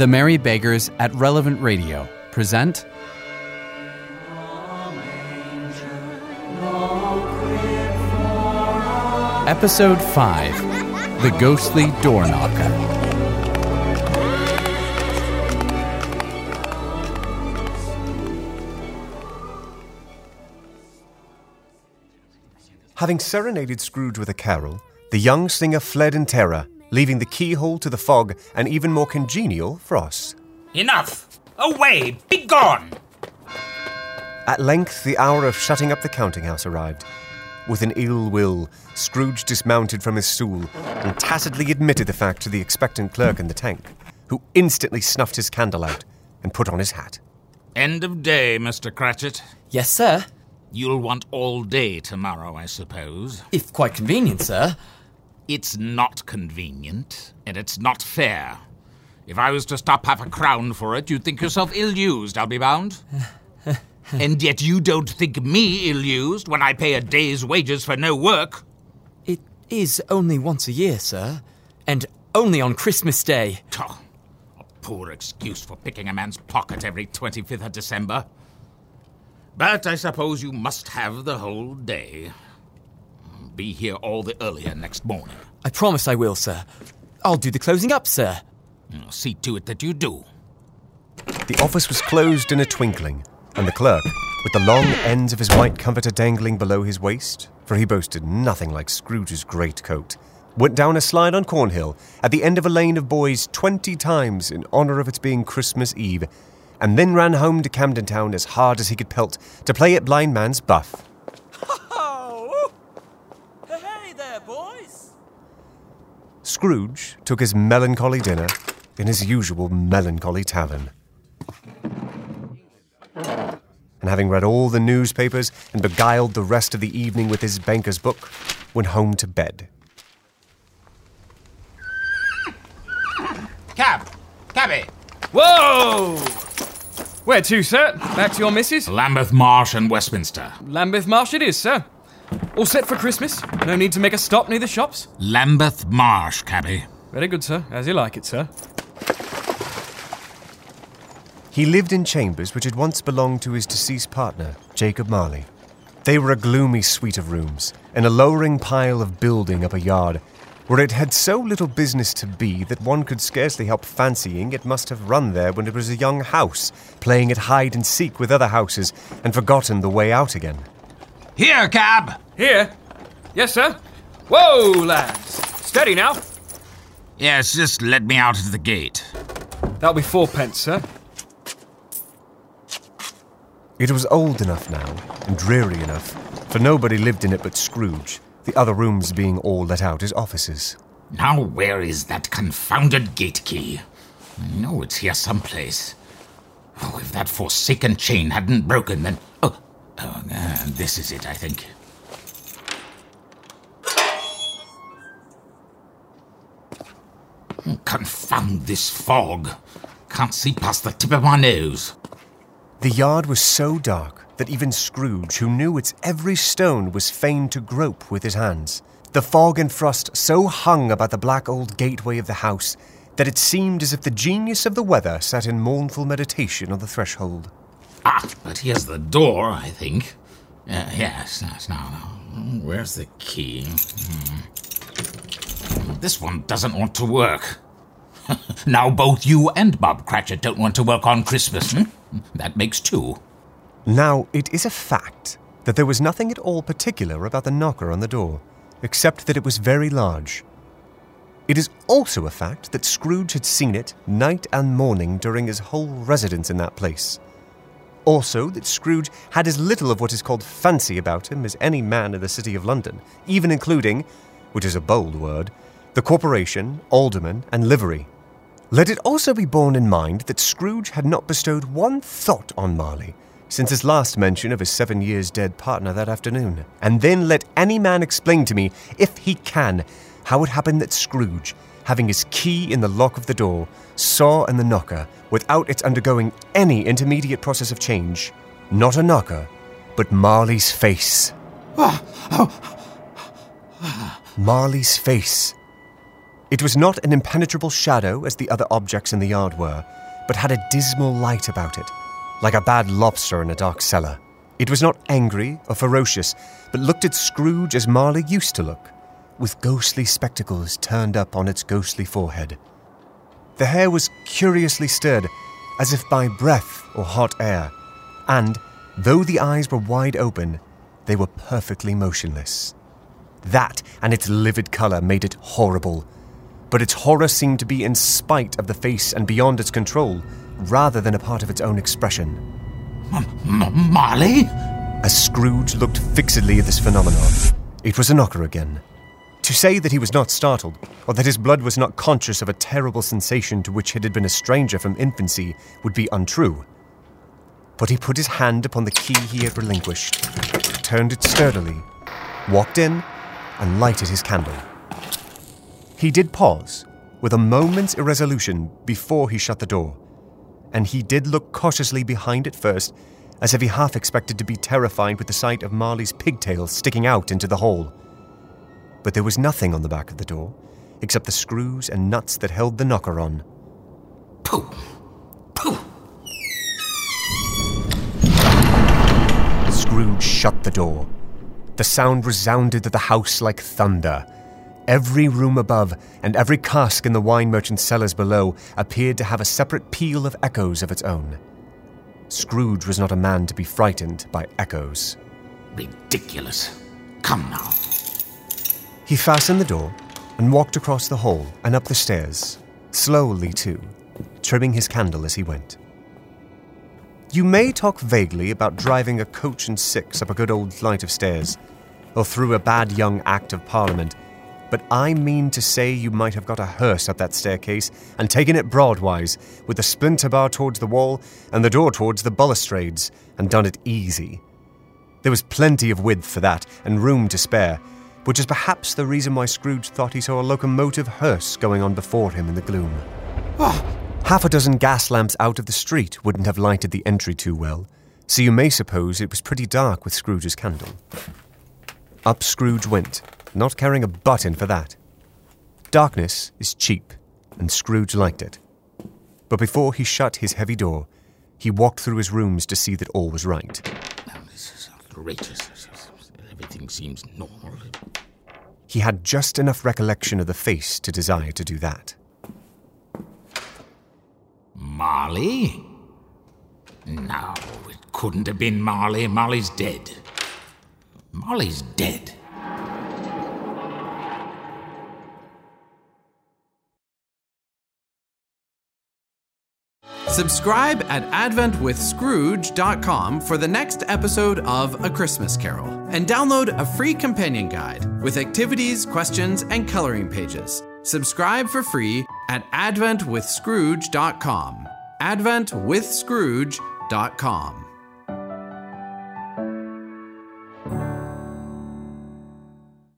The Merry Beggars at Relevant Radio present Episode 5 The Ghostly Door Knocker. Having serenaded Scrooge with a carol, the young singer fled in terror, leaving the keyhole to the fog and even more congenial frost. Enough! Away! Be gone! At length, the hour of shutting up the counting house arrived. With an ill will, Scrooge dismounted from his stool and tacitly admitted the fact to the expectant clerk in the tank, who instantly snuffed his candle out and put on his hat. End of day, Mr. Cratchit. Yes, sir. You'll want all day tomorrow, I suppose. If quite convenient, sir. It's not convenient, and it's not fair. If I was to stop half a crown for it, you'd think yourself ill used, I'll be bound. and yet you don't think me ill used when I pay a day's wages for no work. It is only once a year, sir. And only on Christmas Day. Oh, a poor excuse for picking a man's pocket every 25th of December. But I suppose you must have the whole day. Be here all the earlier next morning. I promise I will, sir. I'll do the closing up, sir. I'll See to it that you do. The office was closed in a twinkling, and the clerk, with the long ends of his white comforter dangling below his waist, for he boasted nothing like Scrooge's great coat, went down a slide on Cornhill at the end of a lane of boys twenty times in honour of its being Christmas Eve, and then ran home to Camden Town as hard as he could pelt to play at blind man's buff. Oh! Hey there, boys! Scrooge took his melancholy dinner in his usual melancholy tavern. And having read all the newspapers and beguiled the rest of the evening with his banker's book, went home to bed. Cab! Cabby! Whoa! Where to, sir? Back to your missus? Lambeth Marsh and Westminster. Lambeth Marsh it is, sir. All set for Christmas? No need to make a stop near the shops? Lambeth Marsh, cabby. Very good, sir. As you like it, sir. He lived in chambers which had once belonged to his deceased partner, Jacob Marley. They were a gloomy suite of rooms, in a lowering pile of building up a yard, where it had so little business to be that one could scarcely help fancying it must have run there when it was a young house, playing at hide and seek with other houses, and forgotten the way out again. Here, cab! Here? Yes, sir. Whoa, lads. Steady now. Yes, just let me out of the gate. That'll be fourpence, sir. It was old enough now, and dreary enough, for nobody lived in it but Scrooge, the other rooms being all let out as offices. Now, where is that confounded gate key? I know it's here someplace. Oh, if that forsaken chain hadn't broken, then. Oh, oh uh, this is it, I think. Confound this fog. Can't see past the tip of my nose. The yard was so dark that even Scrooge, who knew its every stone, was fain to grope with his hands. The fog and frost so hung about the black old gateway of the house that it seemed as if the genius of the weather sat in mournful meditation on the threshold. Ah, but here's the door, I think. Uh, yes, yes, now, now. Where's the key? Hmm. This one doesn't want to work. now both you and Bob Cratchit don't want to work on Christmas. Hmm? That makes two. Now, it is a fact that there was nothing at all particular about the knocker on the door, except that it was very large. It is also a fact that Scrooge had seen it night and morning during his whole residence in that place. Also, that Scrooge had as little of what is called fancy about him as any man in the city of London, even including, which is a bold word, the corporation, alderman, and livery. Let it also be borne in mind that Scrooge had not bestowed one thought on Marley since his last mention of his seven years dead partner that afternoon. And then let any man explain to me, if he can, how it happened that Scrooge, having his key in the lock of the door, saw in the knocker, without its undergoing any intermediate process of change, not a knocker, but Marley's face. Marley's face. It was not an impenetrable shadow as the other objects in the yard were, but had a dismal light about it, like a bad lobster in a dark cellar. It was not angry or ferocious, but looked at Scrooge as Marley used to look, with ghostly spectacles turned up on its ghostly forehead. The hair was curiously stirred, as if by breath or hot air, and, though the eyes were wide open, they were perfectly motionless. That and its livid colour made it horrible, but its horror seemed to be in spite of the face and beyond its control, rather than a part of its own expression. M- Marley? As Scrooge looked fixedly at this phenomenon, it was a knocker again. To say that he was not startled, or that his blood was not conscious of a terrible sensation to which it had been a stranger from infancy, would be untrue. But he put his hand upon the key he had relinquished, turned it sturdily, walked in, and lighted his candle. He did pause, with a moment's irresolution, before he shut the door, and he did look cautiously behind it first, as if he half expected to be terrified with the sight of Marley's pigtail sticking out into the hole. But there was nothing on the back of the door, except the screws and nuts that held the knocker on. Pooh! Pooh! Scrooge shut the door. The sound resounded through the house like thunder. Every room above and every cask in the wine merchant's cellars below appeared to have a separate peal of echoes of its own. Scrooge was not a man to be frightened by echoes. Ridiculous. Come now. He fastened the door and walked across the hall and up the stairs, slowly too, trimming his candle as he went. You may talk vaguely about driving a coach and six up a good old flight of stairs, or through a bad young Act of Parliament, but I mean to say you might have got a hearse up that staircase and taken it broadwise, with the splinter bar towards the wall and the door towards the balustrades, and done it easy. There was plenty of width for that, and room to spare, which is perhaps the reason why Scrooge thought he saw a locomotive hearse going on before him in the gloom. Ah! Half a dozen gas lamps out of the street wouldn't have lighted the entry too well, so you may suppose it was pretty dark with Scrooge's candle. Up Scrooge went, not caring a button for that. Darkness is cheap, and Scrooge liked it. But before he shut his heavy door, he walked through his rooms to see that all was right. Now, This is outrageous. Everything seems normal. He had just enough recollection of the face to desire to do that. Marley? No, it couldn't have been Marley. Marley's dead. Marley's dead. Subscribe at AdventWithScrooge.com for the next episode of A Christmas Carol, and download a free companion guide with activities, questions, and coloring pages. Subscribe for free at AdventWithScrooge.com. AdventWithScrooge.com.